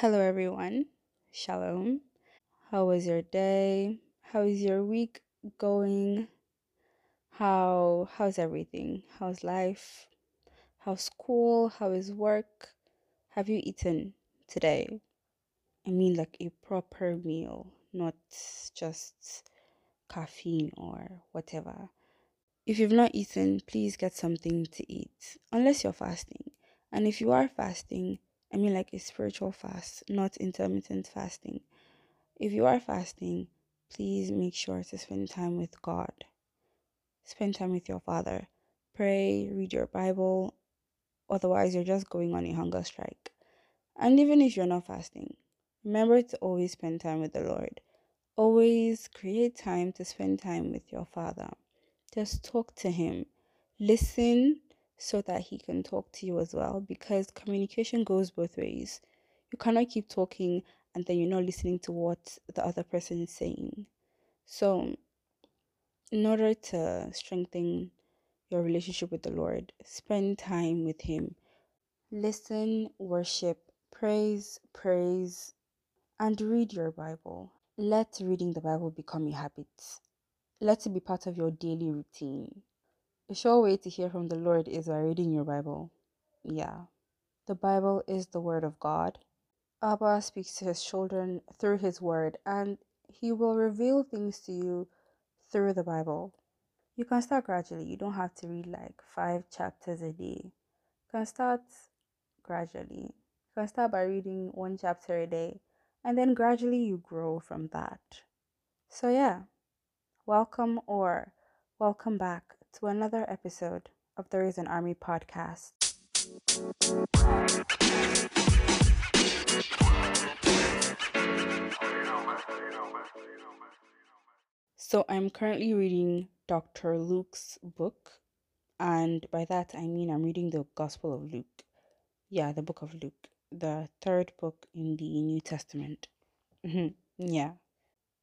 Hello, everyone. Shalom. How was your day? How is your week going? How how's everything? How's life? How's school? How is work? Have you eaten today? I mean, like a proper meal, not just caffeine or whatever. If you've not eaten, please get something to eat, unless you're fasting. And if you are fasting, I mean, like a spiritual fast, not intermittent fasting. If you are fasting, please make sure to spend time with God. Spend time with your Father. Pray, read your Bible. Otherwise, you're just going on a hunger strike. And even if you're not fasting, remember to always spend time with the Lord. Always create time to spend time with your Father. Just talk to Him. Listen so that He can talk to you as well because communication goes both ways. You cannot keep talking and then you're not listening to what the other person is saying. So, in order to strengthen your relationship with the Lord, spend time with Him. Listen, worship, praise, praise, and read your Bible. Let reading the Bible become a habit. Let it be part of your daily routine. A sure way to hear from the Lord is by reading your Bible. Yeah. The Bible is the Word of God. Abba speaks to his children through his Word, and he will reveal things to you through the Bible. You can start gradually. You don't have to read like five chapters a day. You can start gradually. You can start by reading one chapter a day, and then gradually you grow from that. So, yeah, welcome or welcome back to another episode of There is an Army podcast. So, I'm currently reading Dr. Luke's book, and by that I mean I'm reading the Gospel of Luke. Yeah, the book of Luke, the third book in the New Testament. Mhm, Yeah.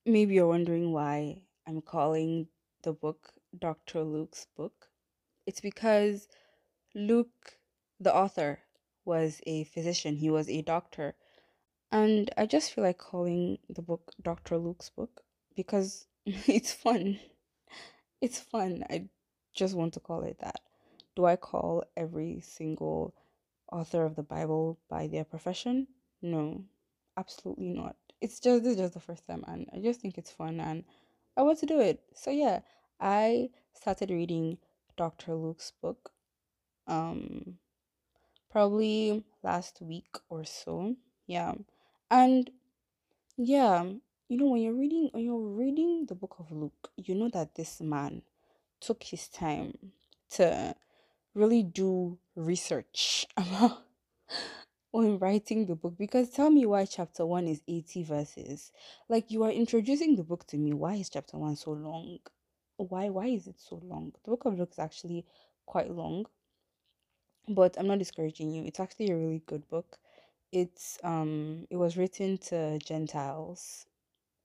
Maybe you're wondering why I'm calling the book Dr. Luke's book. It's because Luke, the author, was a physician, he was a doctor. And I just feel like calling the book Dr. Luke's book because it's fun. It's fun. I just want to call it that. Do I call every single author of the Bible by their profession? No, absolutely not. It's just this is just the first time, and I just think it's fun, and I want to do it. So yeah, I started reading Dr. Luke's book, um, probably last week or so. Yeah, and yeah, you know when you're reading when you're reading the book of Luke, you know that this man took his time to really do research when writing the book because tell me why chapter 1 is 80 verses like you are introducing the book to me why is chapter 1 so long why why is it so long the book of luke is actually quite long but i'm not discouraging you it's actually a really good book it's um it was written to gentiles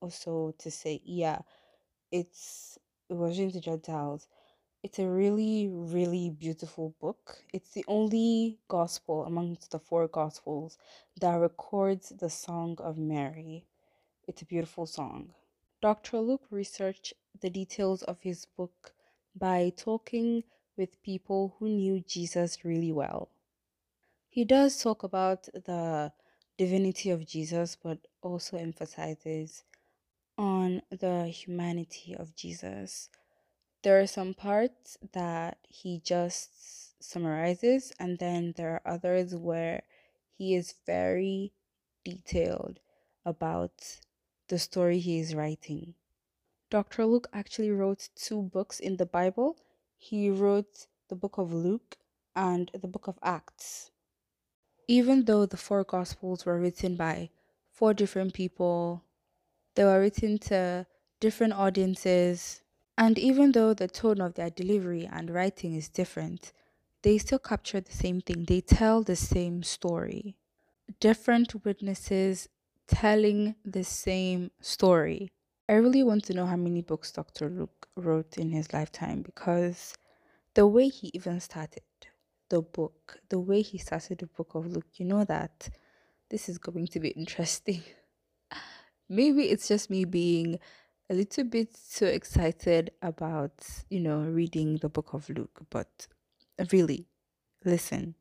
also to say yeah it's it was written to gentiles it's a really, really beautiful book. It's the only gospel amongst the four gospels that records the Song of Mary. It's a beautiful song. Dr. Luke researched the details of his book by talking with people who knew Jesus really well. He does talk about the divinity of Jesus, but also emphasizes on the humanity of Jesus there are some parts that he just summarizes, and then there are others where he is very detailed about the story he is writing. Dr. Luke actually wrote two books in the Bible. He wrote the book of Luke and the book of Acts. Even though the four Gospels were written by four different people, they were written to different audiences and even though the tone of their delivery and writing is different, they still capture the same thing. They tell the same story. Different witnesses telling the same story. I really want to know how many books Dr. Luke wrote in his lifetime because the way he even started the book, the way he started the book of Luke, you know that this is going to be interesting. Maybe it's just me being a little bit too excited about, you know, reading the book of Luke, but really, listen.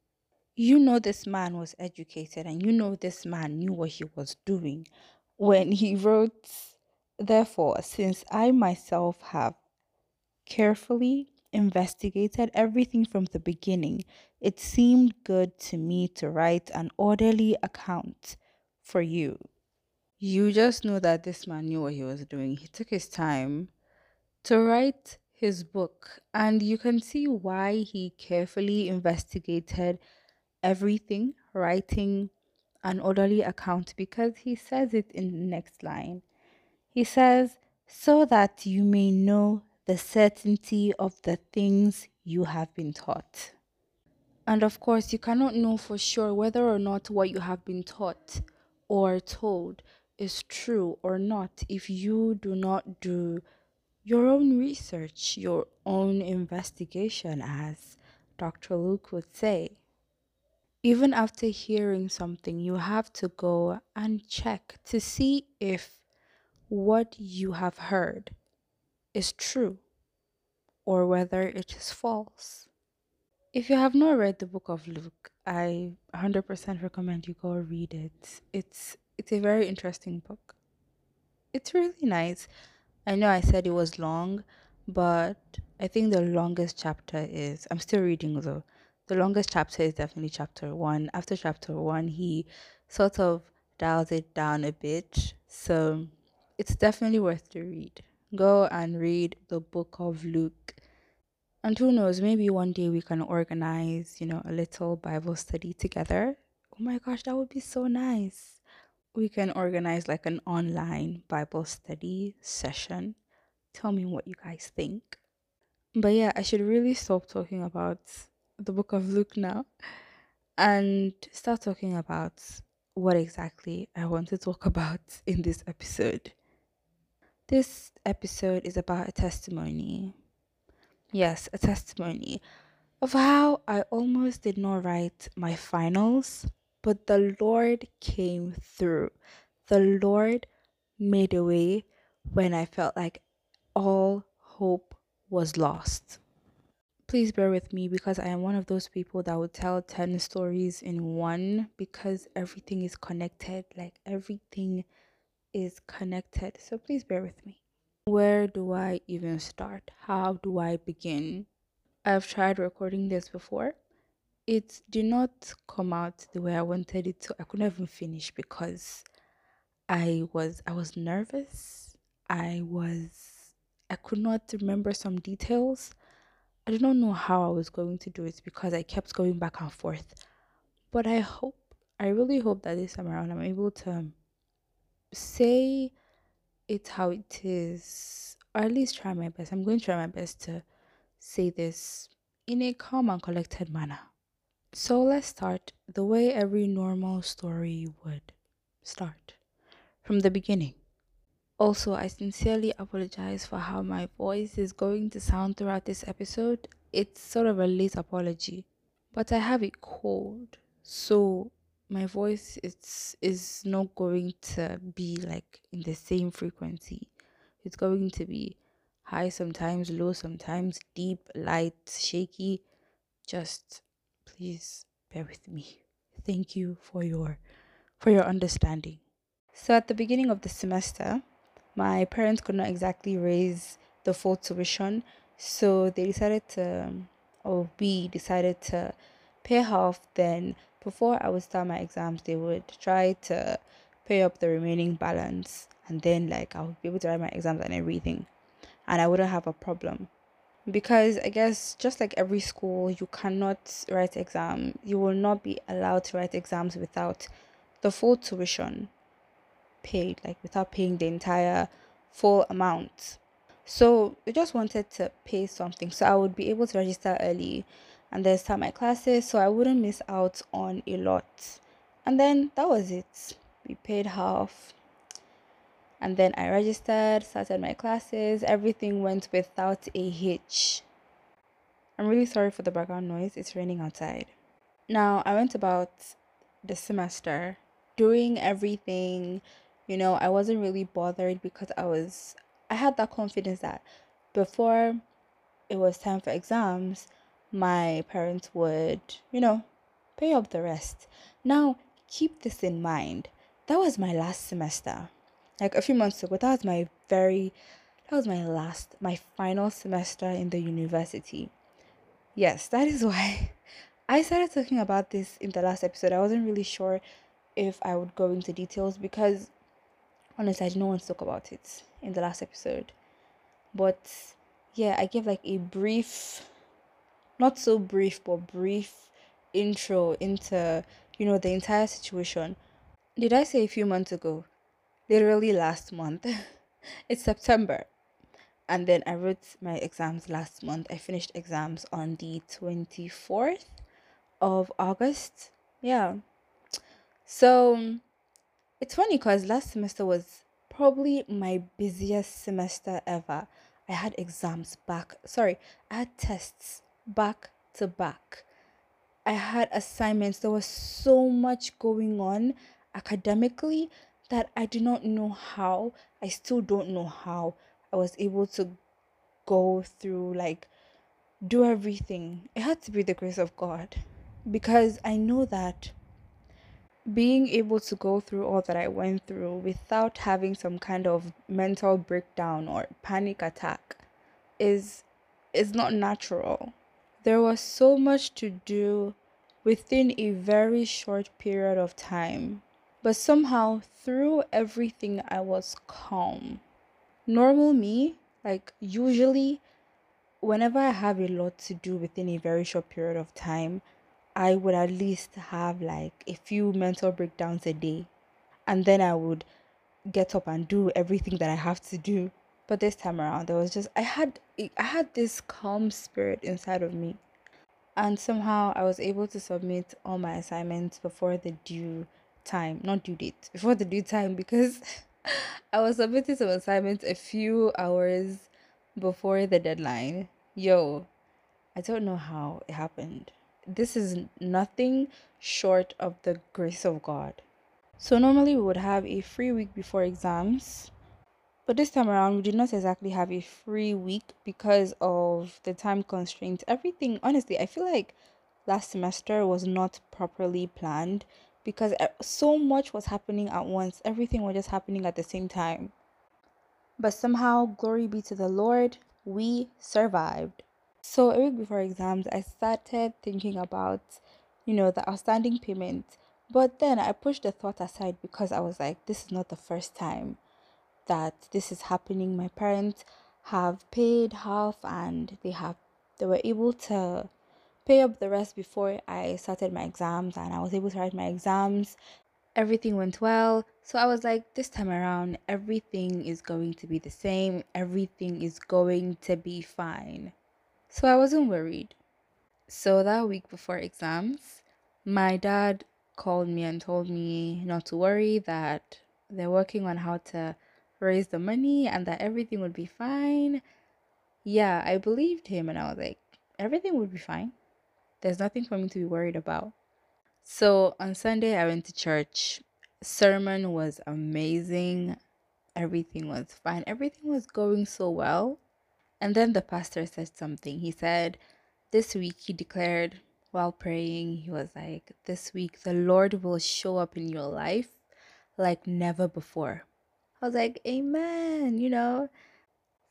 You know, this man was educated and you know, this man knew what he was doing when he wrote, Therefore, since I myself have carefully investigated everything from the beginning, it seemed good to me to write an orderly account for you. You just know that this man knew what he was doing. He took his time to write his book, and you can see why he carefully investigated everything, writing an orderly account, because he says it in the next line. He says, So that you may know the certainty of the things you have been taught. And of course, you cannot know for sure whether or not what you have been taught or told is true or not if you do not do your own research, your own investigation, as Dr. Luke would say. Even after hearing something, you have to go and check to see if what you have heard is true or whether it is false. If you have not read the book of Luke, I 100% recommend you go read it. It's it's a very interesting book. It's really nice. I know I said it was long, but I think the longest chapter is I'm still reading though. The longest chapter is definitely chapter 1. After chapter 1, he sort of dials it down a bit. So, it's definitely worth to read. Go and read the book of Luke. And who knows, maybe one day we can organize, you know, a little Bible study together. Oh my gosh, that would be so nice we can organize like an online Bible study session. Tell me what you guys think. But yeah, I should really stop talking about the book of Luke now and start talking about what exactly I want to talk about in this episode. This episode is about a testimony. Yes, a testimony of how I almost did not write my finals but the Lord came through. The Lord made a way when I felt like all hope was lost. Please bear with me because I am one of those people that would tell 10 stories in one because everything is connected. Like everything is connected. So please bear with me. Where do I even start? How do I begin? I've tried recording this before it did not come out the way I wanted it to. I couldn't even finish because I was I was nervous. I was I could not remember some details. I did not know how I was going to do it because I kept going back and forth. But I hope I really hope that this time around I'm able to um, say it how it is or at least try my best. I'm going to try my best to say this in a calm and collected manner. So let's start the way every normal story would start from the beginning. Also, I sincerely apologize for how my voice is going to sound throughout this episode. It's sort of a late apology, but I have a cold, so my voice is is not going to be like in the same frequency. It's going to be high sometimes, low sometimes, deep, light, shaky. Just please bear with me. Thank you for your for your understanding. So at the beginning of the semester, my parents could not exactly raise the full tuition, so they decided to or we decided to pay half then before I would start my exams they would try to pay up the remaining balance and then like I would be able to write my exams and everything and I wouldn't have a problem because I guess just like every school, you cannot write exam. You will not be allowed to write exams without the full tuition paid, like without paying the entire full amount. So we just wanted to pay something so I would be able to register early and then start my classes so I wouldn't miss out on a lot. And then that was it. We paid half and then I registered, started my classes. Everything went without a hitch. I'm really sorry for the background noise. It's raining outside. Now, I went about the semester doing everything. You know, I wasn't really bothered because I was, I had that confidence that before it was time for exams, my parents would, you know, pay up the rest. Now, keep this in mind. That was my last semester. Like a few months ago, that was my very, that was my last, my final semester in the university. Yes, that is why I started talking about this in the last episode. I wasn't really sure if I would go into details because honestly, I didn't want to talk about it in the last episode. But yeah, I gave like a brief, not so brief, but brief intro into, you know, the entire situation. Did I say a few months ago? Literally last month. it's September. And then I wrote my exams last month. I finished exams on the 24th of August. Yeah. So it's funny because last semester was probably my busiest semester ever. I had exams back, sorry, I had tests back to back. I had assignments. There was so much going on academically that I do not know how. I still don't know how I was able to go through, like, do everything. It had to be the grace of God because I know that being able to go through all that I went through without having some kind of mental breakdown or panic attack is is not natural. There was so much to do within a very short period of time. But somehow through everything I was calm. Normal me, like usually whenever I have a lot to do within a very short period of time, I would at least have like a few mental breakdowns a day. And then I would get up and do everything that I have to do. But this time around, there was just I had I had this calm spirit inside of me. And somehow I was able to submit all my assignments before the due time, not due date, before the due time because I was submitting some assignments a few hours before the deadline. Yo, I don't know how it happened this is nothing short of the grace of God. So normally we would have a free week before exams, but this time around we did not exactly have a free week because of the time constraints. Everything, honestly, I feel like last semester was not properly planned because eh, so much was happening at once. Everything was just happening at the same time. But somehow, glory be to the Lord, we survived. So a week before exams, I started thinking about, you know, the outstanding payment. But then I pushed the thought aside because I was like, this is not the first time that this is happening. My parents have paid half and they have they were able to pay up the rest before I started my exams and I was able to write my exams. Everything went well. So I was like, this time around, everything is going to be the same. Everything is going to be fine. So I wasn't worried. So that week before exams, my dad called me and told me not to worry, that they're working on how to raise the money and that everything would be fine. Yeah, I believed him and I was like, everything would be fine. There's nothing for me to be worried about. So on Sunday, I went to church. Sermon was amazing. Everything was fine. Everything was going so well. And then the pastor said something. He said, This week he declared while praying, he was like, This week the Lord will show up in your life like never before. I was like, Amen, you know.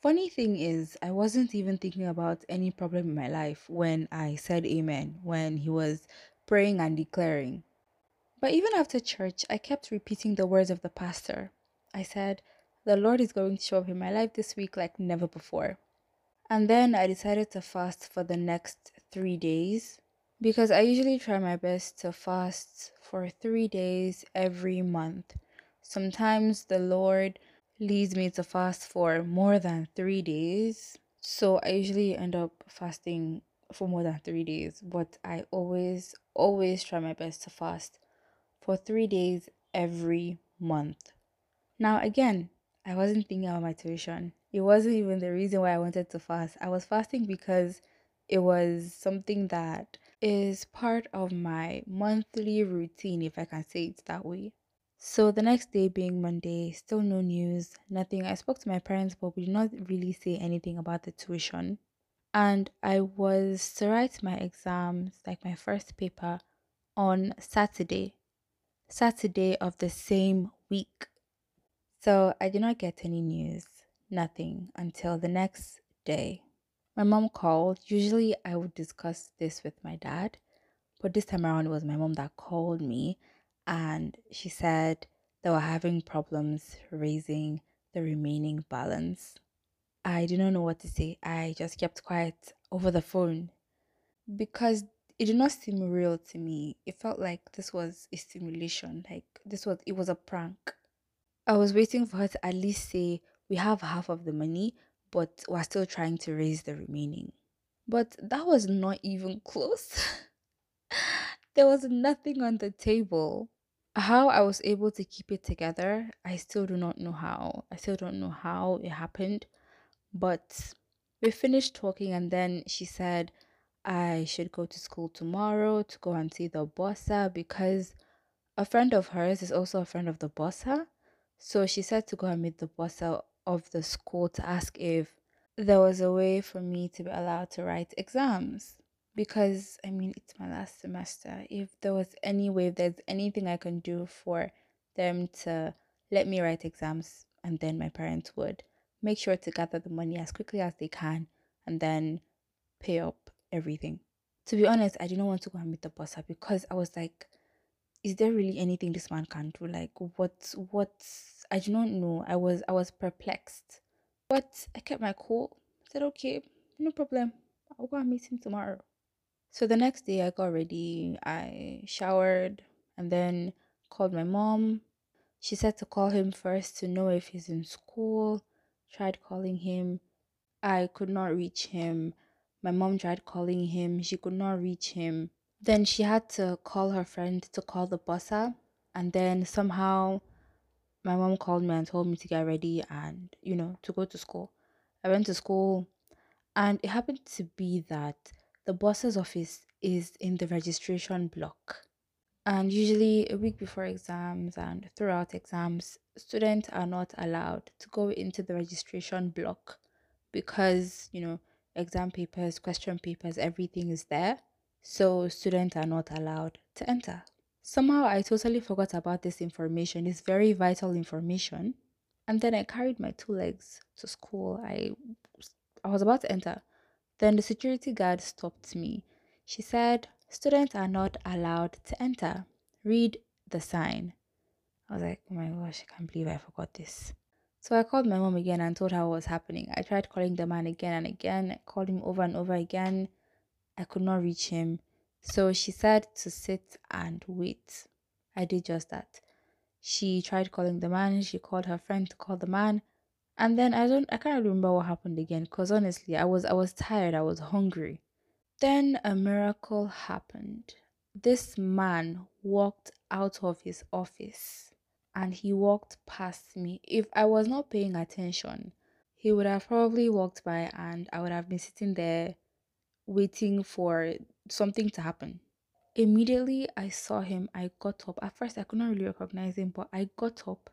Funny thing is, I wasn't even thinking about any problem in my life when I said amen, when he was praying and declaring. But even after church, I kept repeating the words of the pastor. I said, The Lord is going to show up in my life this week like never before. And then I decided to fast for the next three days because I usually try my best to fast for three days every month. Sometimes the Lord leads me to fast for more than three days. So I usually end up fasting for more than three days, but I always, always try my best to fast for three days every month. Now, again, I wasn't thinking about my tuition it wasn't even the reason why I wanted to fast. I was fasting because it was something that is part of my monthly routine, if I can say it that way. So the next day being Monday, still no news, nothing. I spoke to my parents, but we did not really say anything about the tuition. And I was to write my exams, like my first paper, on Saturday, Saturday of the same week. So I did not get any news, nothing, until the next day. My mom called. Usually I would discuss this with my dad, but this time around it was my mom that called me and she said they were having problems raising the remaining balance. I did not know what to say. I just kept quiet over the phone because it did not seem real to me. It felt like this was a simulation, like this was it was a prank. I was waiting for her to at least say we have half of the money, but we're still trying to raise the remaining. But that was not even close. there was nothing on the table. How I was able to keep it together, I still do not know how. I still don't know how it happened. But we finished talking, and then she said I should go to school tomorrow to go and see the bursar because a friend of hers is also a friend of the bursar. So she said to go and meet the bursar of the school to ask if there was a way for me to be allowed to write exams because I mean it's my last semester. If there was any way, if there's anything I can do for them to let me write exams, and then my parents would make sure to gather the money as quickly as they can and then pay up everything. To be honest, I didn't want to go and meet the boss because I was like, is there really anything this man can do? Like what what I do not know. I was I was perplexed. But I kept my cool. I said, okay, no problem. I'll go and meet him tomorrow. So the next day I got ready, I showered and then called my mom. She said to call him first to know if he's in school. Tried calling him. I could not reach him. My mom tried calling him. She could not reach him. Then she had to call her friend to call the bursar. And then somehow my mom called me and told me to get ready and, you know, to go to school. I went to school and it happened to be that the boss's office is in the registration block. And usually, a week before exams and throughout exams, students are not allowed to go into the registration block because, you know, exam papers, question papers, everything is there. So, students are not allowed to enter. Somehow, I totally forgot about this information. It's very vital information. And then I carried my two legs to school. I, I was about to enter. Then the security guard stopped me. She said, Students are not allowed to enter. Read the sign. I was like, oh my gosh, I can't believe I forgot this. So I called my mom again and told her what was happening. I tried calling the man again and again, I called him over and over again. I could not reach him. So she said to sit and wait. I did just that. She tried calling the man, she called her friend to call the man, and then I don't I can't remember what happened again because honestly I was I was tired, I was hungry. Then a miracle happened. This man walked out of his office and he walked past me. If I was not paying attention, he would have probably walked by and I would have been sitting there waiting for something to happen. Immediately I saw him, I got up. At first I could not really recognize him, but I got up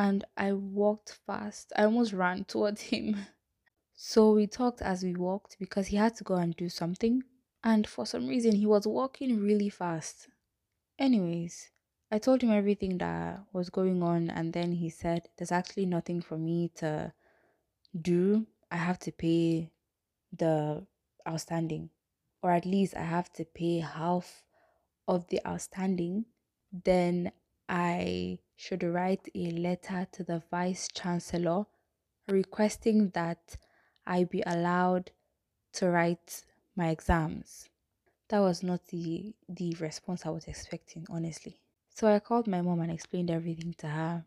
and I walked fast. I almost ran towards him. So we talked as we walked because he had to go and do something. And for some reason, he was walking really fast. Anyways, I told him everything that was going on, and then he said, There's actually nothing for me to do. I have to pay the outstanding, or at least I have to pay half of the outstanding. Then I should write a letter to the vice chancellor requesting that I be allowed to write my exams. That was not the the response I was expecting, honestly. So I called my mom and explained everything to her.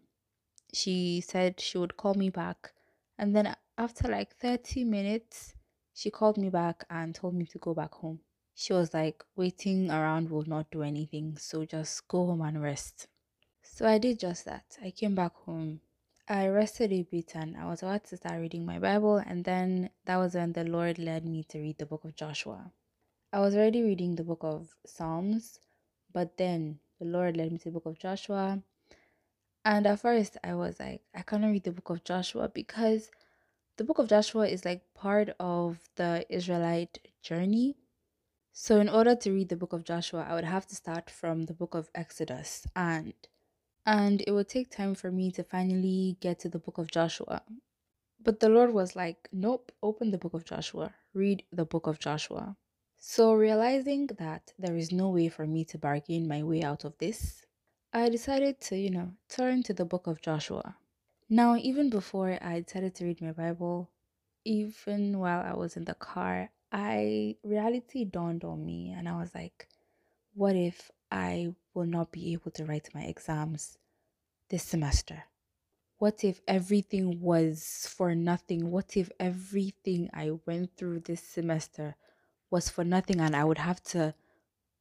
She said she would call me back. And then after like 30 minutes, she called me back and told me to go back home. She was like, waiting around will not do anything, so just go home and rest. So I did just that. I came back home I rested a bit and I was about to start reading my Bible, and then that was when the Lord led me to read the book of Joshua. I was already reading the book of Psalms, but then the Lord led me to the book of Joshua. And at first, I was like, I cannot read the book of Joshua because the book of Joshua is like part of the Israelite journey. So, in order to read the book of Joshua, I would have to start from the book of Exodus and and it would take time for me to finally get to the book of Joshua. But the Lord was like, Nope, open the book of Joshua, read the book of Joshua. So, realizing that there is no way for me to bargain my way out of this, I decided to, you know, turn to the book of Joshua. Now, even before I decided to read my Bible, even while I was in the car, I reality dawned on me and I was like, what if I will not be able to write my exams this semester? What if everything was for nothing? What if everything I went through this semester was for nothing and I would have to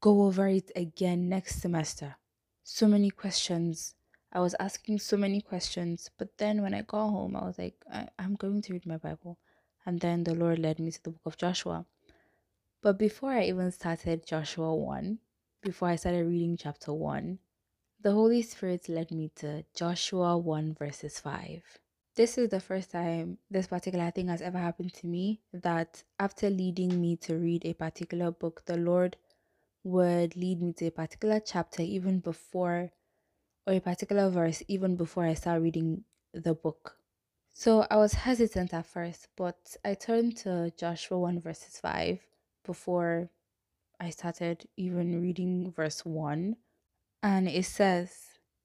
go over it again next semester? So many questions. I was asking so many questions, but then when I got home, I was like, I- I'm going to read my Bible. And then the Lord led me to the book of Joshua. But before I even started Joshua 1, before I started reading chapter 1, the Holy Spirit led me to Joshua 1 verses 5. This is the first time this particular thing has ever happened to me that after leading me to read a particular book, the Lord would lead me to a particular chapter even before, or a particular verse even before I start reading the book. So I was hesitant at first, but I turned to Joshua 1 verses 5 before I started even reading verse 1. And it says,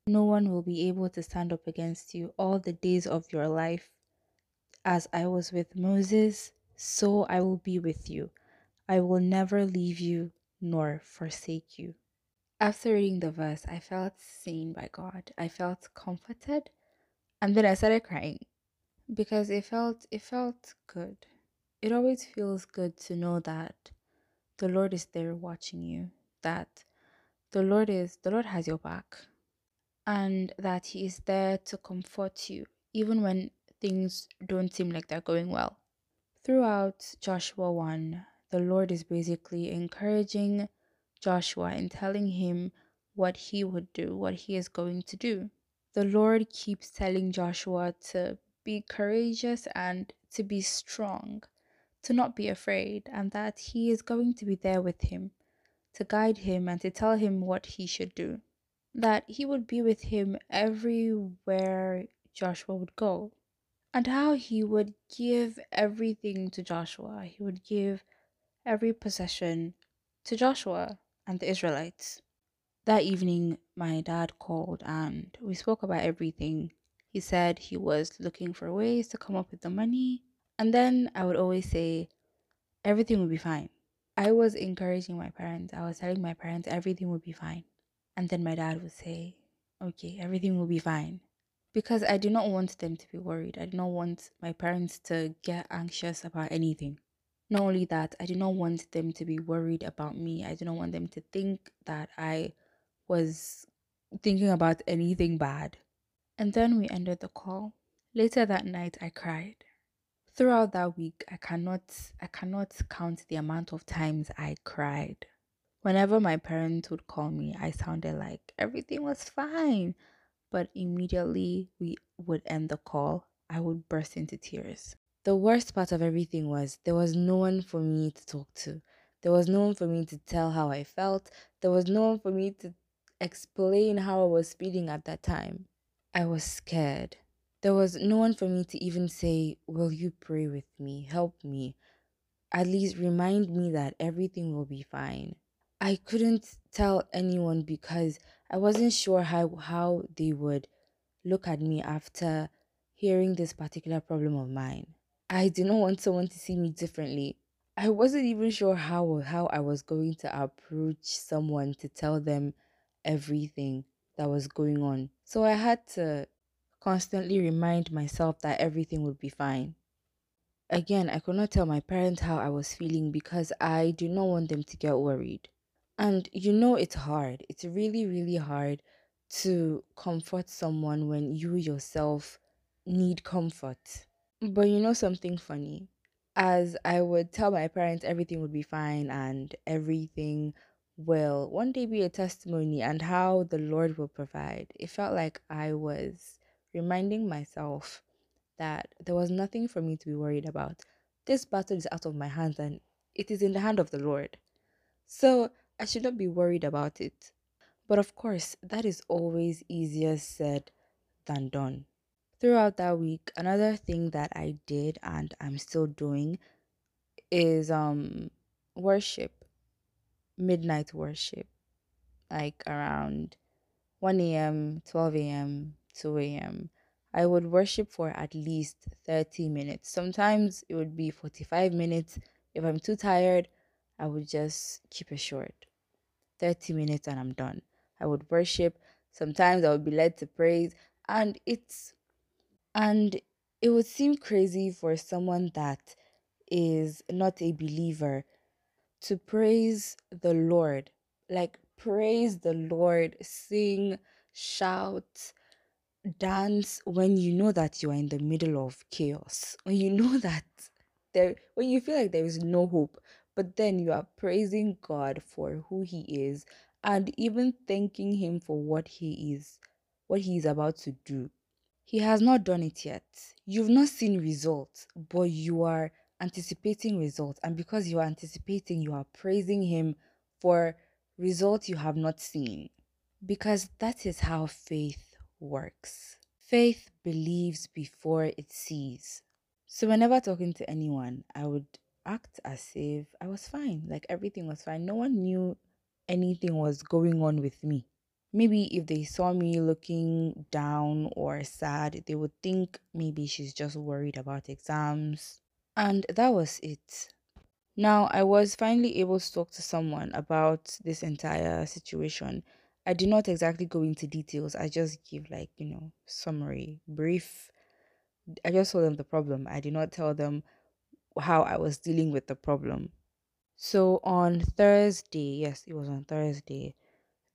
No one will be able to stand up against you all the days of your life. As I was with Moses, so I will be with you. I will never leave you nor forsake you. After reading the verse, I felt seen by God. I felt comforted. And then I started crying because it felt it felt good. It always feels good to know that the Lord is there watching you, that the Lord is the Lord has your back and that he is there to comfort you even when things don't seem like they're going well. Throughout Joshua 1, the Lord is basically encouraging Joshua and telling him what he would do, what he is going to do. The Lord keeps telling Joshua to be courageous and to be strong, to not be afraid, and that he is going to be there with him, to guide him and to tell him what he should do. That he would be with him everywhere Joshua would go, and how he would give everything to Joshua. He would give every possession to Joshua and the Israelites. That evening, my dad called and we spoke about everything. He said he was looking for ways to come up with the money. And then I would always say, everything will be fine. I was encouraging my parents. I was telling my parents everything will be fine. And then my dad would say, okay, everything will be fine. Because I do not want them to be worried. I do not want my parents to get anxious about anything. Not only that, I do not want them to be worried about me. I do not want them to think that I was thinking about anything bad. And then we ended the call. Later that night I cried. Throughout that week I cannot I cannot count the amount of times I cried. Whenever my parents would call me, I sounded like everything was fine. But immediately we would end the call, I would burst into tears. The worst part of everything was there was no one for me to talk to. There was no one for me to tell how I felt. There was no one for me to explain how I was feeling at that time. I was scared. There was no one for me to even say, Will you pray with me? Help me. At least remind me that everything will be fine. I couldn't tell anyone because I wasn't sure how, how they would look at me after hearing this particular problem of mine. I did not want someone to see me differently. I wasn't even sure how how I was going to approach someone to tell them everything that was going on. So I had to constantly remind myself that everything would be fine. Again, I could not tell my parents how I was feeling because I do not want them to get worried. And you know, it's hard. It's really, really hard to comfort someone when you yourself need comfort. But you know, something funny? As I would tell my parents everything would be fine and everything will one day be a testimony and how the Lord will provide. It felt like I was reminding myself that there was nothing for me to be worried about. This battle is out of my hands and it is in the hand of the Lord. So I should not be worried about it. But of course, that is always easier said than done. Throughout that week, another thing that I did and I'm still doing is um worship, midnight worship, like around 1 a.m., 12 a.m., 2 a.m. I would worship for at least 30 minutes. Sometimes it would be 45 minutes. If I'm too tired, I would just keep it short 30 minutes and I'm done. I would worship. Sometimes I would be led to praise. And it's, and it would seem crazy for someone that is not a believer to praise the Lord. Like, praise the Lord, sing, shout, dance when you know that you are in the middle of chaos. When you know that there, when you feel like there is no hope, but then you are praising God for who He is and even thanking Him for what He is, what He is about to do. He has not done it yet. You've not seen results, but you are anticipating results. And because you are anticipating, you are praising Him for results you have not seen. Because that is how faith works. Faith believes before it sees. So, whenever talking to anyone, I would act as if I was fine, like everything was fine. No one knew anything was going on with me. Maybe if they saw me looking down or sad, they would think maybe she's just worried about exams. And that was it. Now, I was finally able to talk to someone about this entire situation. I did not exactly go into details. I just give like, you know, summary, brief. I just told them the problem. I did not tell them how I was dealing with the problem. So on Thursday, yes, it was on Thursday,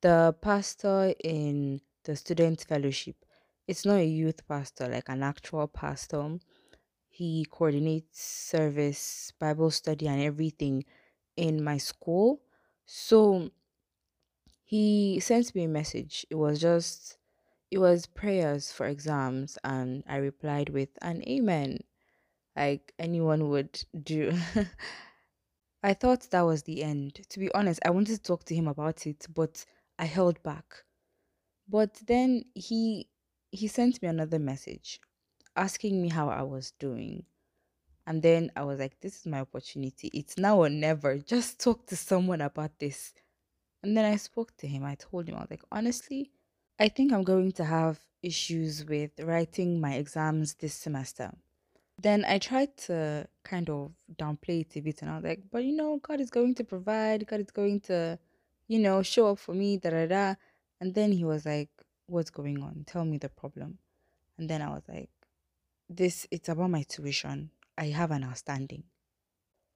the pastor in the student fellowship, it's not a youth pastor, like an actual pastor. He coordinates service, Bible study, and everything in my school. So he sent me a message. It was just, it was prayers for exams, and I replied with an amen, like anyone would do. I thought that was the end. To be honest, I wanted to talk to him about it, but I held back. But then he he sent me another message asking me how I was doing. And then I was like, this is my opportunity. It's now or never. Just talk to someone about this. And then I spoke to him. I told him, I was like, honestly, I think I'm going to have issues with writing my exams this semester. Then I tried to kind of downplay it a bit and I was like, but you know, God is going to provide, God is going to, you know, show up for me, da da da. And then he was like, What's going on? Tell me the problem. And then I was like, This, it's about my tuition. I have an outstanding.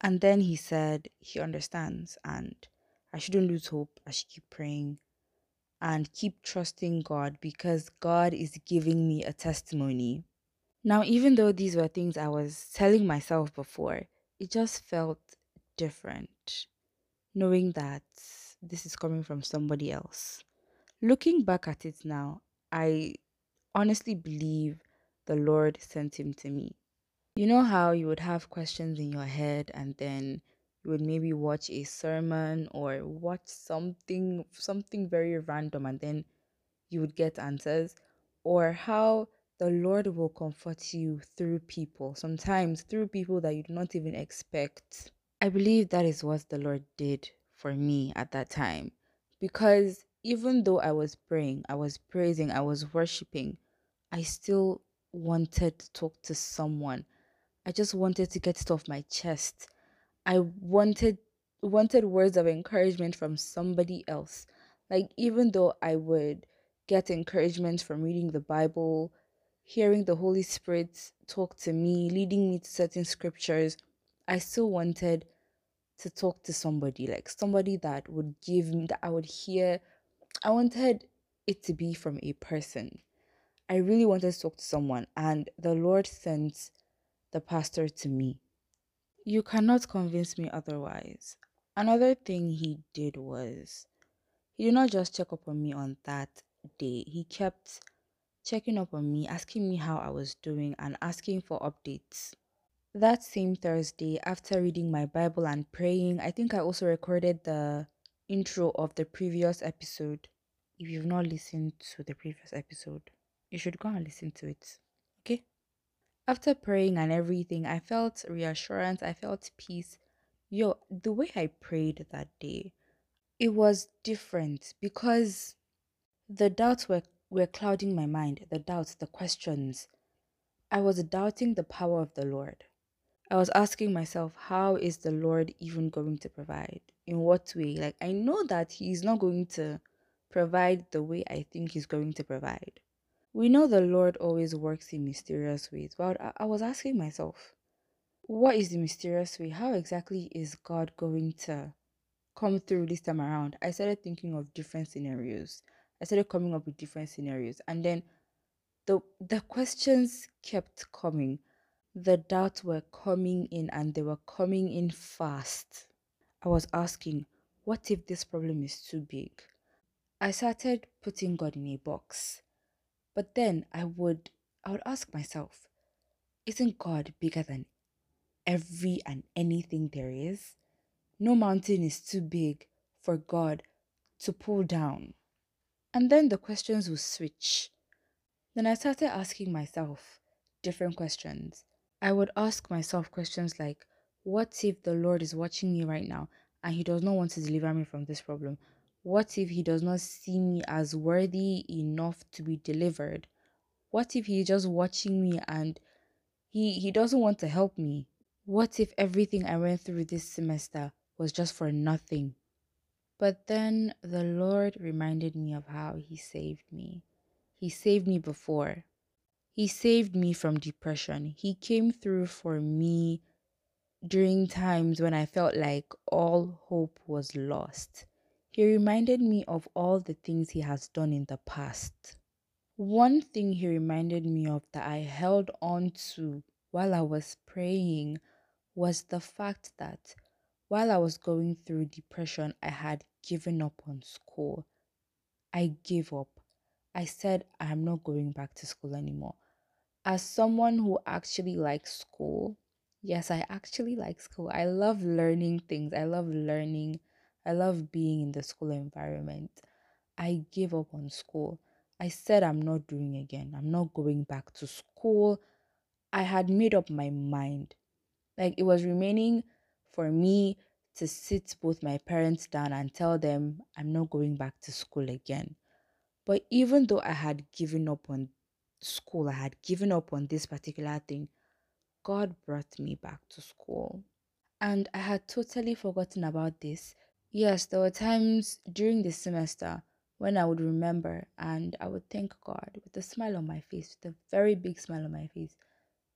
And then he said he understands and I shouldn't lose hope. I should keep praying and keep trusting God because God is giving me a testimony. Now, even though these were things I was telling myself before, it just felt different knowing that this is coming from somebody else. Looking back at it now, I honestly believe the Lord sent him to me. You know how you would have questions in your head and then you would maybe watch a sermon or watch something something very random and then you would get answers or how the Lord will comfort you through people, sometimes through people that you do not even expect. I believe that is what the Lord did for me at that time because even though I was praying, I was praising, I was worshiping, I still wanted to talk to someone. I just wanted to get it off my chest. I wanted wanted words of encouragement from somebody else. Like even though I would get encouragement from reading the Bible, hearing the Holy Spirit talk to me, leading me to certain scriptures, I still wanted to talk to somebody, like somebody that would give me that I would hear. I wanted it to be from a person. I really wanted to talk to someone, and the Lord sent the pastor to me. You cannot convince me otherwise. Another thing he did was he did not just check up on me on that day, he kept checking up on me, asking me how I was doing, and asking for updates. That same Thursday, after reading my Bible and praying, I think I also recorded the intro of the previous episode. If you've not listened to the previous episode, you should go and listen to it. After praying and everything, I felt reassurance, I felt peace. Yo, the way I prayed that day, it was different because the doubts were, were clouding my mind, the doubts, the questions. I was doubting the power of the Lord. I was asking myself, how is the Lord even going to provide? In what way? Like, I know that He's not going to provide the way I think He's going to provide. We know the Lord always works in mysterious ways, but I, was asking myself, what is the mysterious way? How exactly is God going to come through this time around? I started thinking of different scenarios. I started coming up with different scenarios, and then the the questions kept coming the doubts were coming in and they were coming in fast. I was asking, what if this problem is too big? I started putting God in a box. But then I would I would ask myself, isn't God bigger than every and anything there is? No mountain is too big for God to pull down. And then the questions would switch. Then I started asking myself different questions. I would ask myself questions like, what if the Lord is watching me right now and He does not want to deliver me from this problem? What if He does not see me as worthy enough to be delivered? What if He's just watching me and He, he doesn't want to help me? What if everything I went through this semester was just for nothing? But then the Lord reminded me of how He saved me. He saved me before. He saved me from depression. He came through for me during times when I felt like all hope was lost. He reminded me of all the things He has done in the past. One thing He reminded me of that I held on to while I was praying was the fact that while I was going through depression, I had given up on school. I gave up. I said, I'm not going back to school anymore as someone who actually likes school, yes, I actually like school. I love learning things. I love learning. I love being in the school environment. I gave up on school. I said I'm not doing again. I'm not going back to school. I had made up my mind. Like it was remaining for me to sit both my parents down and tell them I'm not going back to school again. But even though I had given up on school, I had given up on this particular thing, God brought me back to school. And I had totally forgotten about this. Yes, there were times during the semester when I would remember and I would thank God with a smile on my face, with a very big smile on my face,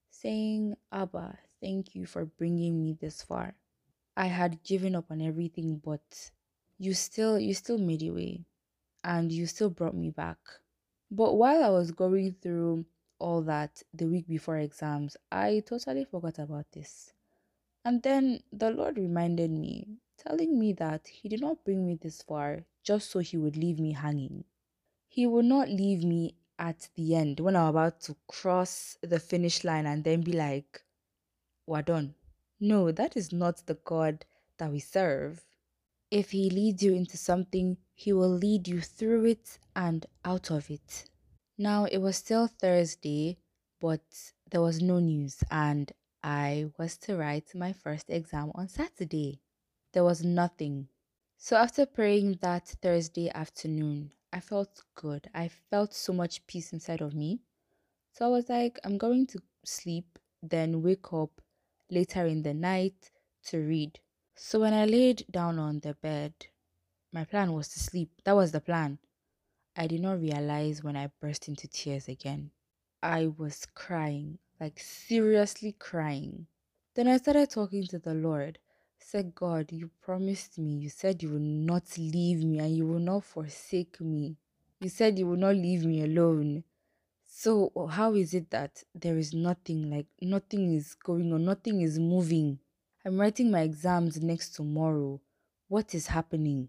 saying, Abba, thank you for bringing me this far. I had given up on everything, but you still you still made a way and you still brought me back. But while I was going through all that the week before exams, I totally forgot about this. And then the Lord reminded me, telling me that He did not bring me this far just so He would leave me hanging. He would not leave me at the end when I'm about to cross the finish line and then be like, we're done. No, that is not the God that we serve. If He leads you into something, He will lead you through it and out of it. Now, it was still Thursday, but there was no news, and I was to write my first exam on Saturday. There was nothing. So, after praying that Thursday afternoon, I felt good. I felt so much peace inside of me. So, I was like, I'm going to sleep, then wake up later in the night to read. So when I laid down on the bed, my plan was to sleep. That was the plan. I did not realize when I burst into tears again. I was crying, like seriously crying. Then I started talking to the Lord. Said, God, you promised me. You said you will not leave me and you will not forsake me. You said you will not leave me alone. So, how is it that there is nothing, like nothing is going on, nothing is moving? I'm writing my exams next tomorrow. What is happening?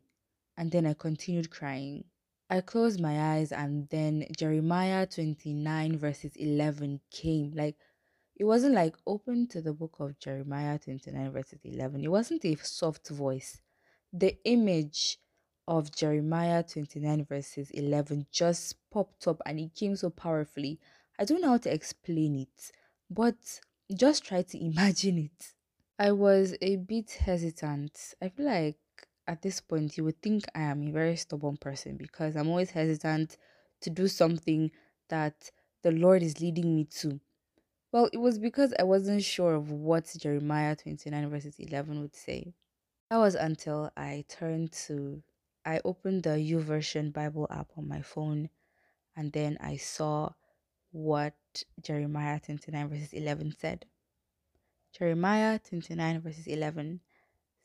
And then I continued crying. I closed my eyes and then Jeremiah 29 verses 11 came. Like, it wasn't like open to the book of Jeremiah 29 verses 11. It wasn't a soft voice. The image of Jeremiah 29 verses 11 just popped up and it came so powerfully. I don't know how to explain it, but just try to imagine it. I was a bit hesitant. I feel like at this point you would think I am a very stubborn person because I'm always hesitant to do something that the Lord is leading me to. Well, it was because I wasn't sure of what Jeremiah 29 verses 11 would say. That was until I turned to, I opened the YouVersion Bible app on my phone and then I saw what Jeremiah 29 verses 11 said. Jeremiah 29 verses 11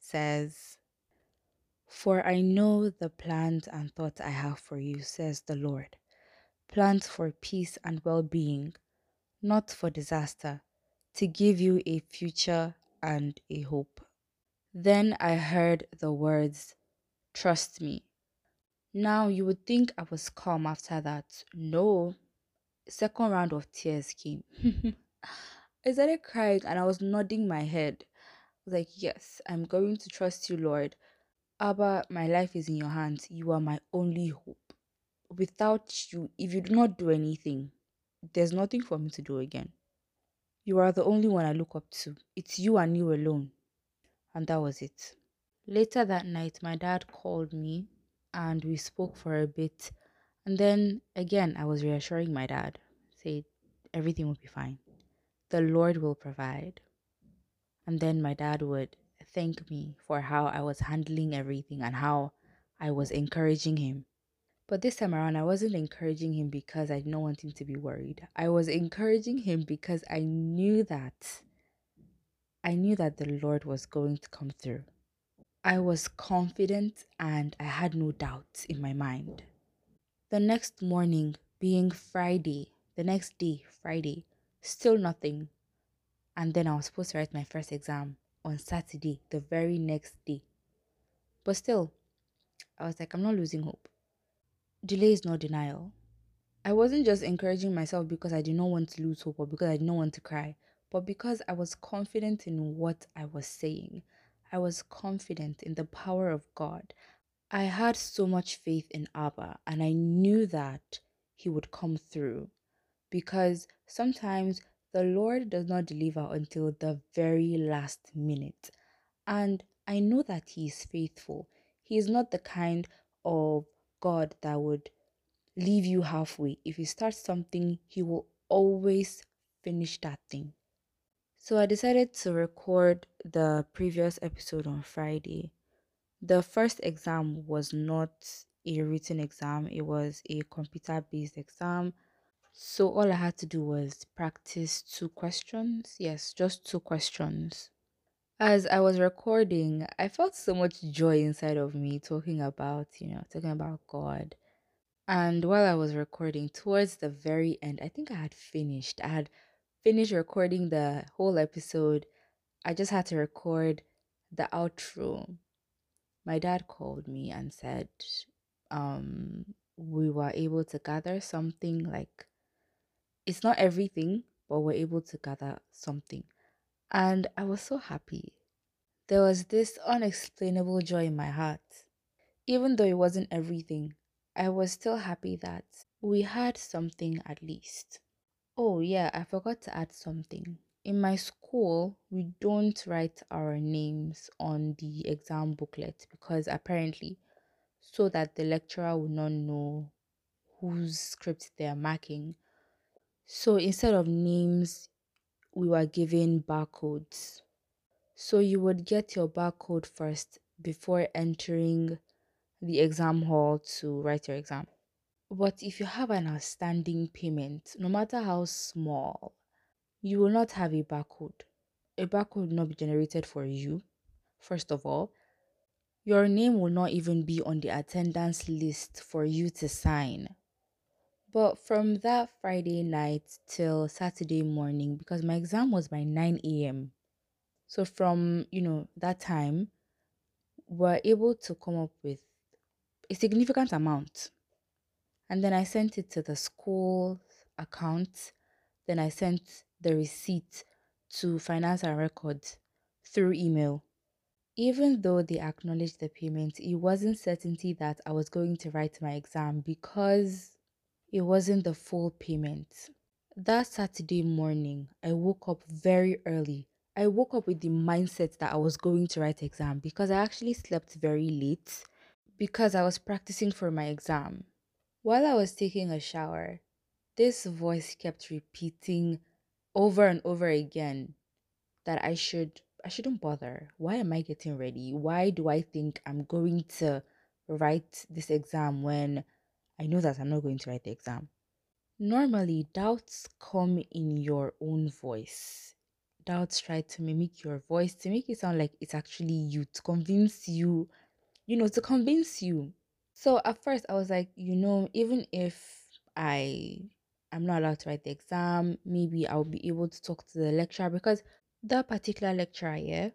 says, For I know the plans and thoughts I have for you, says the Lord. Plans for peace and well being, not for disaster, to give you a future and a hope. Then I heard the words, Trust me. Now you would think I was calm after that. No. Second round of tears came. I started crying and I was nodding my head. I was like, Yes, I'm going to trust you, Lord. Abba, my life is in your hands. You are my only hope. Without you, if you do not do anything, there's nothing for me to do again. You are the only one I look up to. It's you and you alone. And that was it. Later that night, my dad called me and we spoke for a bit. And then again, I was reassuring my dad, said everything will be fine. The Lord will provide. And then my dad would thank me for how I was handling everything and how I was encouraging him. But this time around, I wasn't encouraging him because I didn't want him to be worried. I was encouraging him because I knew that I knew that the Lord was going to come through. I was confident and I had no doubts in my mind. The next morning, being Friday, the next day, Friday, still nothing. And then I was supposed to write my first exam on Saturday, the very next day. But still, I was like, I'm not losing hope. Delay is not denial. I wasn't just encouraging myself because I did not want to lose hope or because I did not want to cry but because I was confident in what I was saying, I was confident in the power of God. I had so much faith in Abba, and I knew that He would come through because sometimes the Lord does not deliver until the very last minute. And I know that He is faithful. He is not the kind of God that would leave you halfway. If He starts something, He will always finish that thing. So I decided to record the previous episode on Friday. The first exam was not a written exam, it was a computer based exam. So all I had to do was practice two questions. Yes, just two questions. As I was recording, I felt so much joy inside of me talking about, you know, talking about God. And while I was recording, towards the very end, I think I had finished. I had finished recording the whole episode, I just had to record the outro. My dad called me and said, um, we were able to gather something like it's not everything, but we're able to gather something. And I was so happy. There was this unexplainable joy in my heart. Even though it wasn't everything, I was still happy that we had something at least. Oh, yeah, I forgot to add something. In my school, we don't write our names on the exam booklet because apparently, so that the lecturer will not know whose script they are marking. So instead of names, we were given barcodes. So you would get your barcode first before entering the exam hall to write your exam. But if you have an outstanding payment, no matter how small, you will not have a barcode. A barcode will not be generated for you, first of all. Your name will not even be on the attendance list for you to sign. But from that Friday night till Saturday morning, because my exam was by 9 a.m. So from, you know, that time, we were able to come up with a significant amount. And then I sent it to the school account. Then I sent the receipt to Finance and Records through email. Even though they acknowledged the payment, it wasn't certainty that I was going to write my exam because it wasn't the full payment. That Saturday morning, I woke up very early. I woke up with the mindset that I was going to write exam because I actually slept very late because I was practicing for my exam. While I was taking a shower, this voice kept repeating over and over again that I should I shouldn't bother. Why am I getting ready? Why do I think I'm going to write this exam when I know that I'm not going to write the exam? Normally, doubts come in your own voice. Doubts try to mimic your voice to make it sound like it's actually you, to convince you, you know, to convince you. So at first, I was like, you know, even if I am not allowed to write the exam, maybe I'll be able to talk to the lecturer because that particular lecturer, yeah,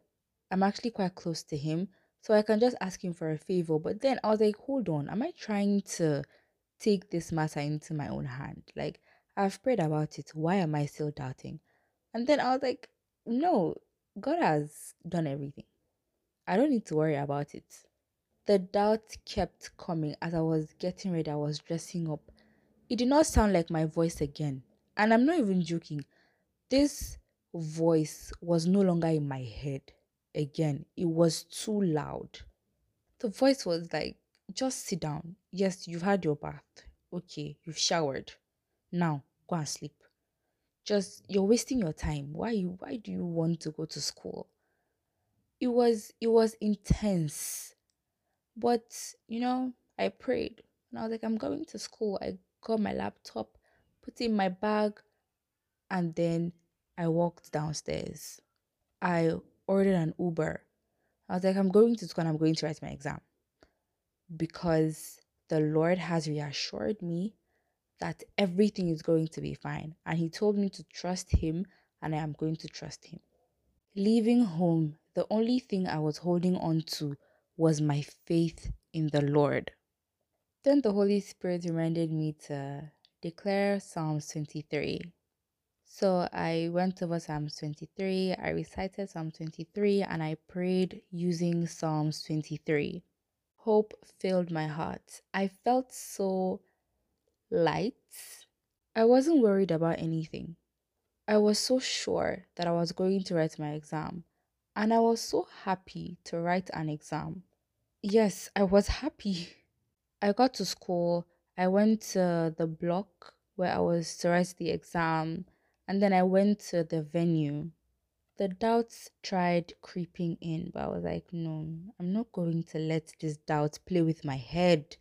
I'm actually quite close to him. So I can just ask him for a favor. But then I was like, hold on, am I trying to take this matter into my own hand. Like, I've prayed about it. Why am I still doubting? And then I was like, no, God has done everything. I don't need to worry about it. The doubt kept coming as I was getting ready, I was dressing up. It did not sound like my voice again. And I'm not even joking. This voice was no longer in my head again. It was too loud. The voice was like, just sit down. Yes, you've had your bath. Okay, you've showered. Now go and sleep. Just you're wasting your time. Why you why do you want to go to school? It was it was intense. But you know, I prayed and I was like, I'm going to school. I got my laptop, put in my bag, and then I walked downstairs. I ordered an Uber. I was like, I'm going to school and I'm going to write my exam because the Lord has reassured me that everything is going to be fine. And He told me to trust Him, and I am going to trust Him. Leaving home, the only thing I was holding on to was my faith in the Lord. Then the Holy Spirit reminded me to declare Psalms 23. So I went over Psalms 23, I recited Psalm 23, and I prayed using Psalms 23 hope filled my heart. I felt so light. I wasn't worried about anything. I was so sure that I was going to write my exam, and I was so happy to write an exam. Yes, I was happy. I got to school, I went to the block where I was to write the exam, and then I went to the venue the doubts tried creeping in, but I was like, no, I'm not going to let this doubt play with my head.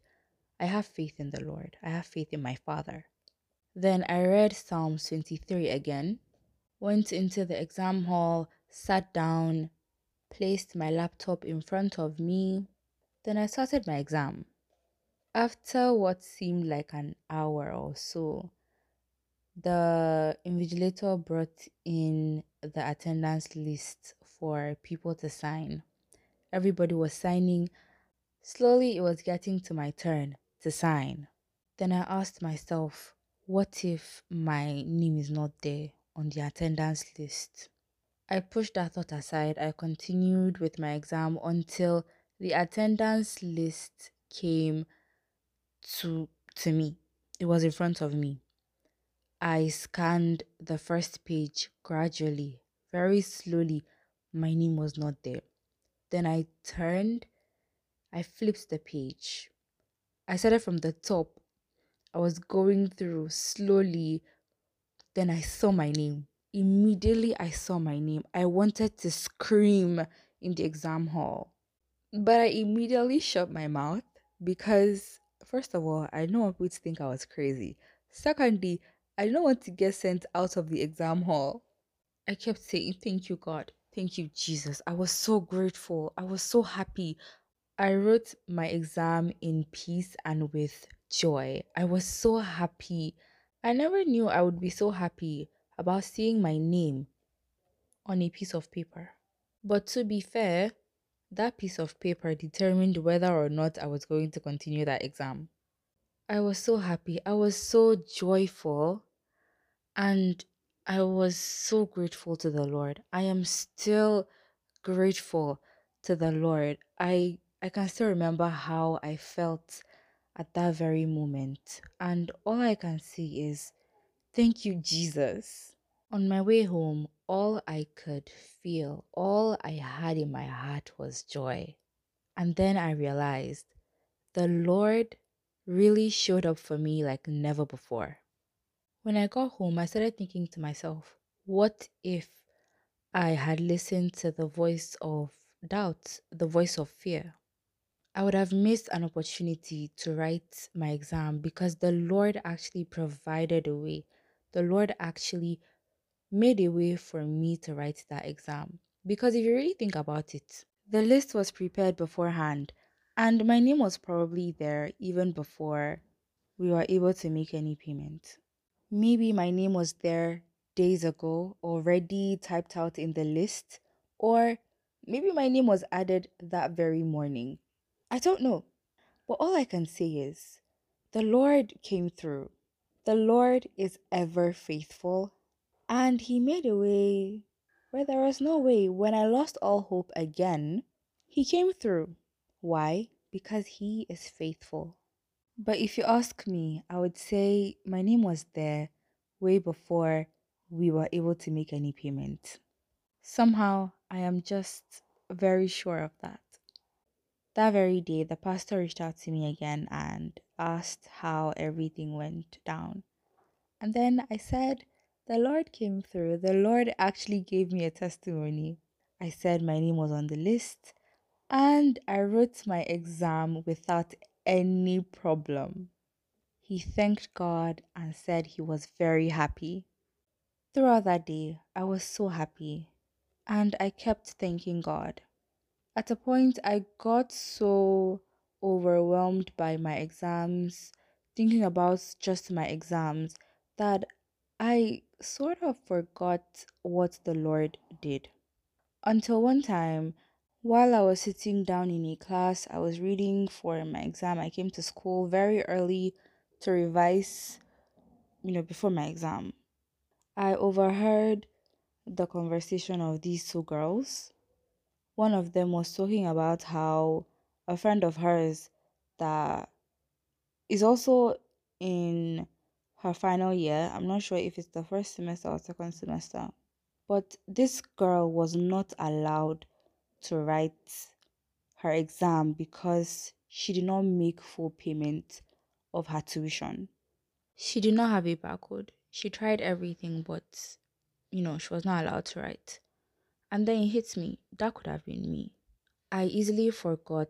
I have faith in the Lord, I have faith in my Father. Then I read Psalm 23 again, went into the exam hall, sat down, placed my laptop in front of me. Then I started my exam. After what seemed like an hour or so, the invigilator brought in the attendance list for people to sign. Everybody was signing. Slowly, it was getting to my turn to sign. Then I asked myself, what if my name is not there on the attendance list? I pushed that thought aside. I continued with my exam until the attendance list came to to me. It was in front of me. I scanned the first page gradually, very slowly. My name was not there. Then I turned, I flipped the page. I started from the top. I was going through slowly. Then I saw my name. Immediately, I saw my name. I wanted to scream in the exam hall. But I immediately shut my mouth because, first of all, I know people think I was crazy. Secondly, I didn't want to get sent out of the exam hall. I kept saying, Thank you, God. Thank you, Jesus. I was so grateful. I was so happy. I wrote my exam in peace and with joy. I was so happy. I never knew I would be so happy about seeing my name on a piece of paper. But to be fair, that piece of paper determined whether or not I was going to continue that exam. I was so happy. I was so joyful. And I was so grateful to the Lord. I am still grateful to the Lord. I I can still remember how I felt at that very moment. And all I can say is thank you Jesus. On my way home, all I could feel, all I had in my heart was joy. And then I realized the Lord really showed up for me like never before. When I got home, I started thinking to myself, what if I had listened to the voice of doubt, the voice of fear? I would have missed an opportunity to write my exam because the Lord actually provided a way. The Lord actually made a way for me to write that exam. Because if you really think about it, the list was prepared beforehand and my name was probably there even before we were able to make any payment. Maybe my name was there days ago, already typed out in the list, or maybe my name was added that very morning. I don't know. But all I can say is the Lord came through. The Lord is ever faithful, and He made a way where there was no way. When I lost all hope again, He came through. Why? Because He is faithful. But if you ask me, I would say my name was there way before we were able to make any payment. Somehow, I am just very sure of that. That very day, the pastor reached out to me again and asked how everything went down. And then I said, The Lord came through. The Lord actually gave me a testimony. I said my name was on the list and I wrote my exam without any problem. He thanked God and said he was very happy. Throughout that day, I was so happy and I kept thanking God. At a point, I got so overwhelmed by my exams, thinking about just my exams, that I sort of forgot what the Lord did. Until one time, while I was sitting down in a class, I was reading for my exam. I came to school very early to revise, you know, before my exam. I overheard the conversation of these two girls. One of them was talking about how a friend of hers that is also in her final year, I'm not sure if it's the first semester or second semester, but this girl was not allowed to write her exam because she did not make full payment of her tuition. She did not have a barcode. She tried everything, but you know, she was not allowed to write. And then it hits me. That could have been me. I easily forgot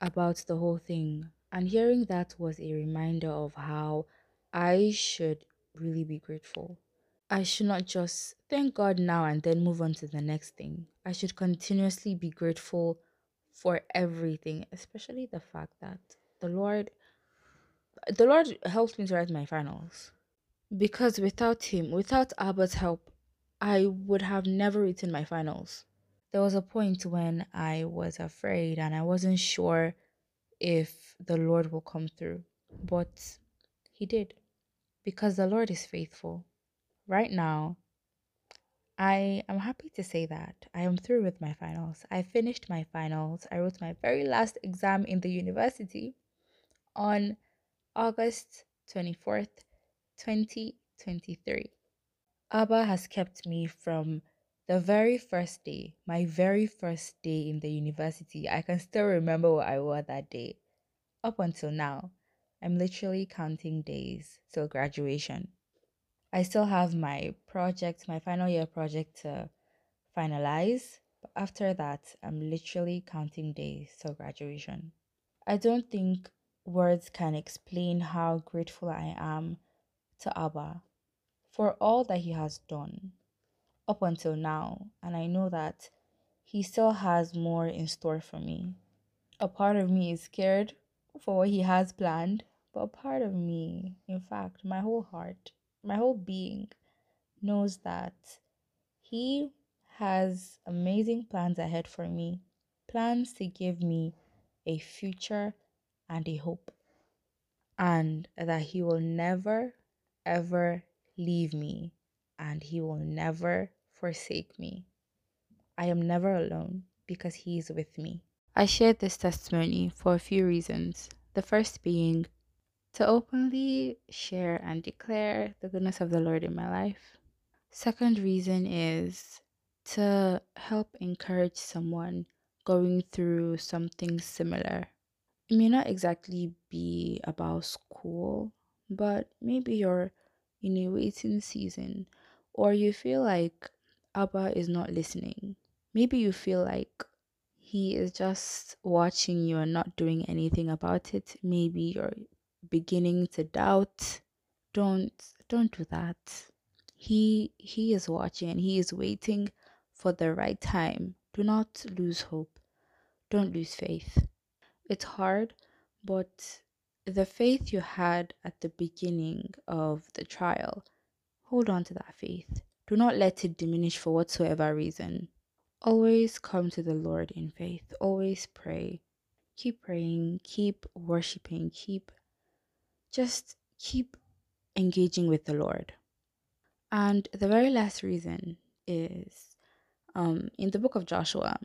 about the whole thing. And hearing that was a reminder of how I should really be grateful. I should not just thank God now and then move on to the next thing. I should continuously be grateful for everything, especially the fact that the Lord the Lord helped me to write my finals. Because without him, without Abba's help, I would have never written my finals. There was a point when I was afraid and I wasn't sure if the Lord will come through, but he did. Because the Lord is faithful. Right now, I am happy to say that I am through with my finals. I finished my finals. I wrote my very last exam in the university on August 24th, 2023. Abba has kept me from the very first day, my very first day in the university. I can still remember what I wore that day. Up until now, I'm literally counting days till graduation. I still have my project, my final year project to finalize. But after that, I'm literally counting days till graduation. I don't think words can explain how grateful I am to Abba for all that he has done up until now. And I know that he still has more in store for me. A part of me is scared for what he has planned, but a part of me, in fact, my whole heart, my whole being, knows that he has amazing plans ahead for me plans to give me a future and a hope, and that He will never, ever leave me, and He will never forsake me. I am never alone because He is with me. I shared this testimony for a few reasons. The first being to openly share and declare the goodness of the Lord in my life. Second reason is to help encourage someone going through something similar. It may not exactly be about school, but maybe you're in a waiting season or you feel like Abba is not listening. Maybe you feel like he is just watching you and not doing anything about it. Maybe you're beginning to doubt. Don't don't do that. He he is watching he is waiting for the right time. Do not lose hope. Don't lose faith. It's hard, but the faith you had at the beginning of the trial, hold on to that faith. Do not let it diminish for whatsoever reason. Always come to the Lord in faith. Always pray. Keep praying, keep worshiping, keep just keep engaging with the Lord. And the very last reason is um, in the book of Joshua,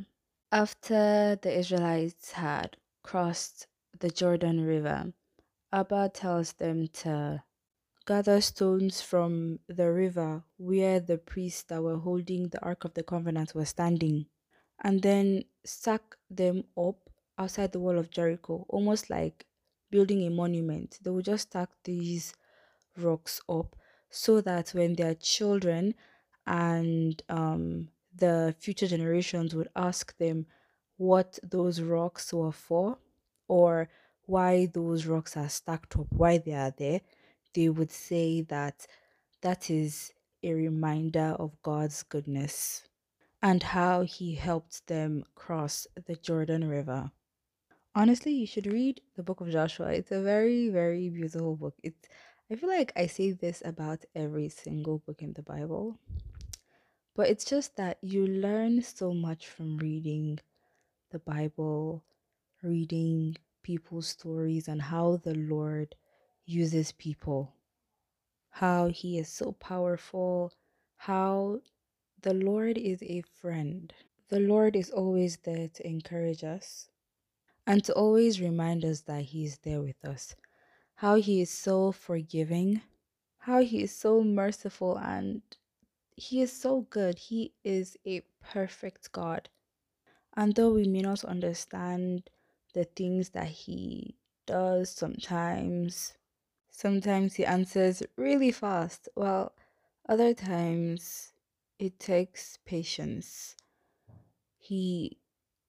after the Israelites had crossed the Jordan River, Abba tells them to gather stones from the river where the priests that were holding the Ark of the Covenant were standing, and then stack them up outside the wall of Jericho, almost like building a monument. They would just stack these rocks up so that when their children and um, the future generations would ask them what those rocks were for or why those rocks are stacked up, why they are there, they would say that that is a reminder of God's goodness and how He helped them cross the Jordan River. Honestly, you should read the book of Joshua. It's a very, very beautiful book. It's I feel like I say this about every single book in the Bible. But it's just that you learn so much from reading the Bible, reading people's stories and how the Lord uses people, how He is so powerful, how the Lord is a friend. The Lord is always there to encourage us and to always remind us that He is there with us. How He is so forgiving, how He is so merciful, and He is so good. He is a perfect God. And though we may not understand the things that He does sometimes, sometimes He answers really fast, well, other times it takes patience. He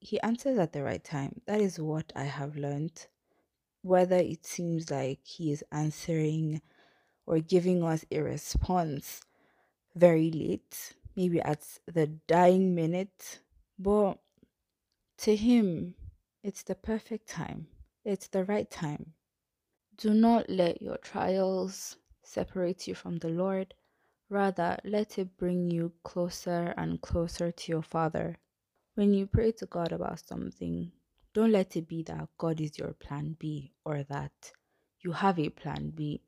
he answers at the right time. That is what I have learned. Whether it seems like he is answering or giving us a response very late, maybe at the dying minute, but to him, it's the perfect time. It's the right time. Do not let your trials separate you from the Lord. Rather, let it bring you closer and closer to your Father. When you pray to God about something, don't let it be that God is your plan B or that you have a plan B.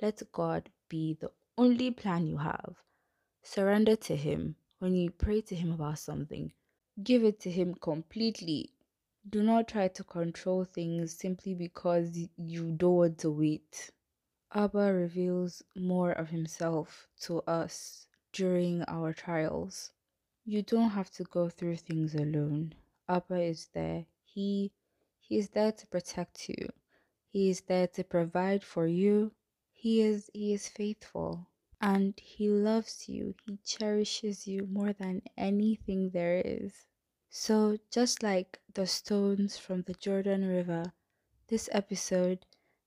Let God be the only plan you have. Surrender to Him. When you pray to Him about something, give it to Him completely. Do not try to control things simply because you don't want to wait. Abba reveals more of Himself to us during our trials. You don't have to go through things alone. Abba is there. He he is there to protect you. He is there to provide for you. He is he is faithful and he loves you. He cherishes you more than anything there is. So just like the stones from the Jordan River, this episode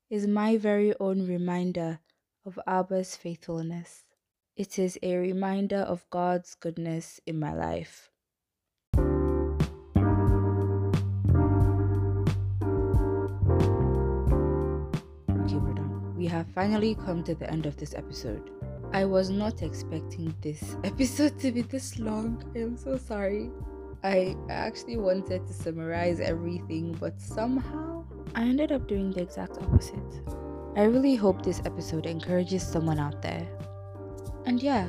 is my very own reminder of Abba's faithfulness. It is a reminder of God's goodness in my life. Okay. We have finally come to the end of this episode. I was not expecting this episode to be this long. I am so sorry. I actually wanted to summarize everything, but somehow I ended up doing the exact opposite. I really hope this episode encourages someone out there. And yeah,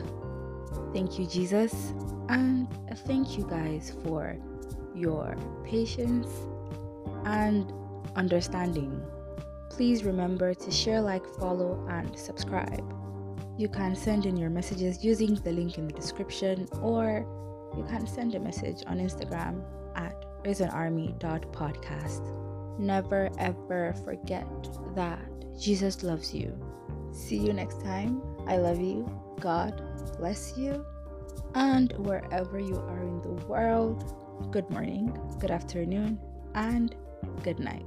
thank you, Jesus, and thank you guys for your patience and understanding. Please remember to share, like, follow, and subscribe. You can send in your messages using the link in the description, or you can send a message on Instagram at risenarmy.podcast. Never ever forget that Jesus loves you. See you next time. I love you. God bless you. And wherever you are in the world, good morning, good afternoon, and good night.